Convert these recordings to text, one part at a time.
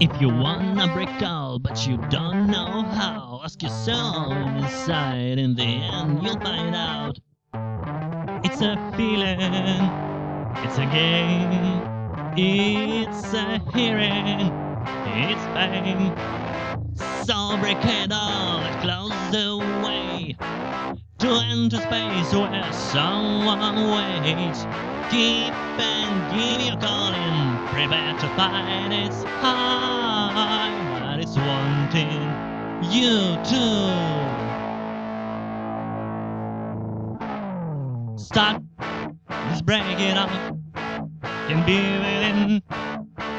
If you wanna break out, but you don't know how, ask yourself inside. In the end, you'll find out. It's a feeling, it's a game, it's a hearing, it's pain. So break it all to enter space where someone waits. Keep and give your calling, prepare to fight its high, but it's wanting you to start. Let's break it up. Can be within,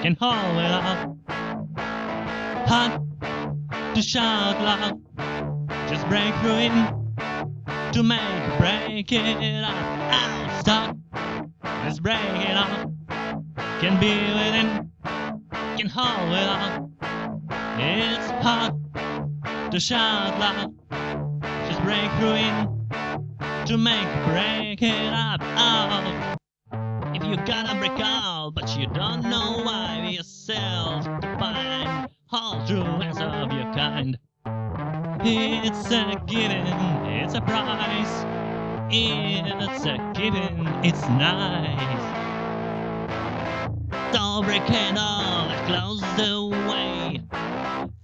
can hold it up. Hot to shout loud, just break through it to make break it up. Out, start. Let's break it up. Can be within, can hold it up. It's hot to shout loud. Just break through it to make break it up. Out. If you gotta break out, but you don't know why, be yourself to find all true as of your kind. It's a given, it's a prize. It's a given, it's nice. Don't break it all, close the way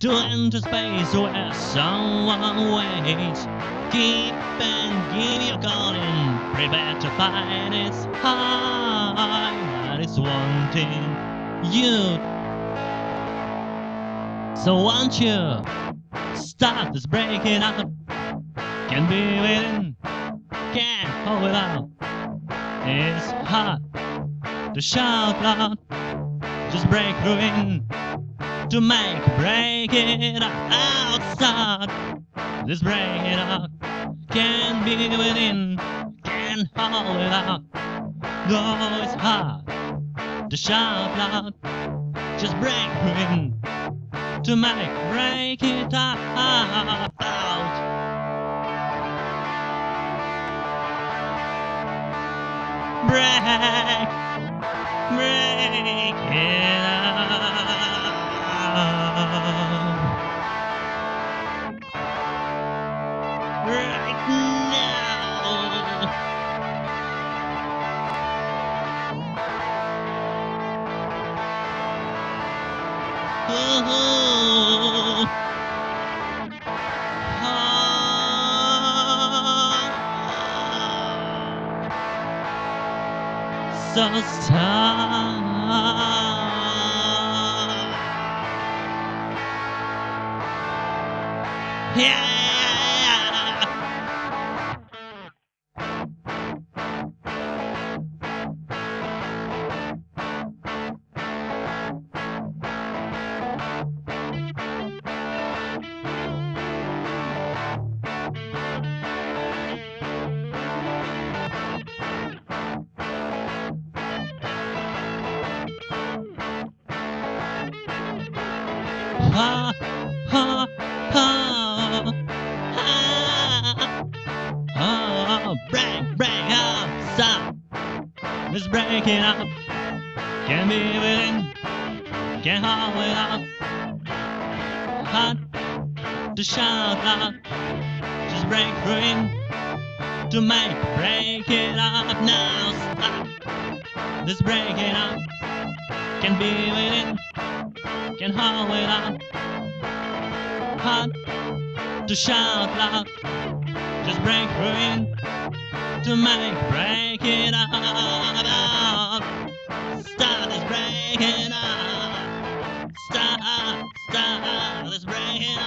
to enter space where someone waits. Keep and give your calling, prepare to fight its high, but it's wanting you. So won't you start this breaking up? Can be waiting, can't hold it out. It's hard to shout loud, just break through in to make break it outside. Let's break it up. Can be within, can't hold it out. Though it's hard to shout loud, just break through in to make break it out. Break, break it up. Right now. Ooh. Ah. time. Yeah. Ha ha ha ha Oh, break, break up, stop. Let's break it up. Can be within, can hold it up. Hot to shout loud. Just break through in to make break it up now. Stop. Let's break it up. Can be within, can howl it out. Hard to shout loud. Just break it in to make break it up. Start is breaking up. Start, start is breaking.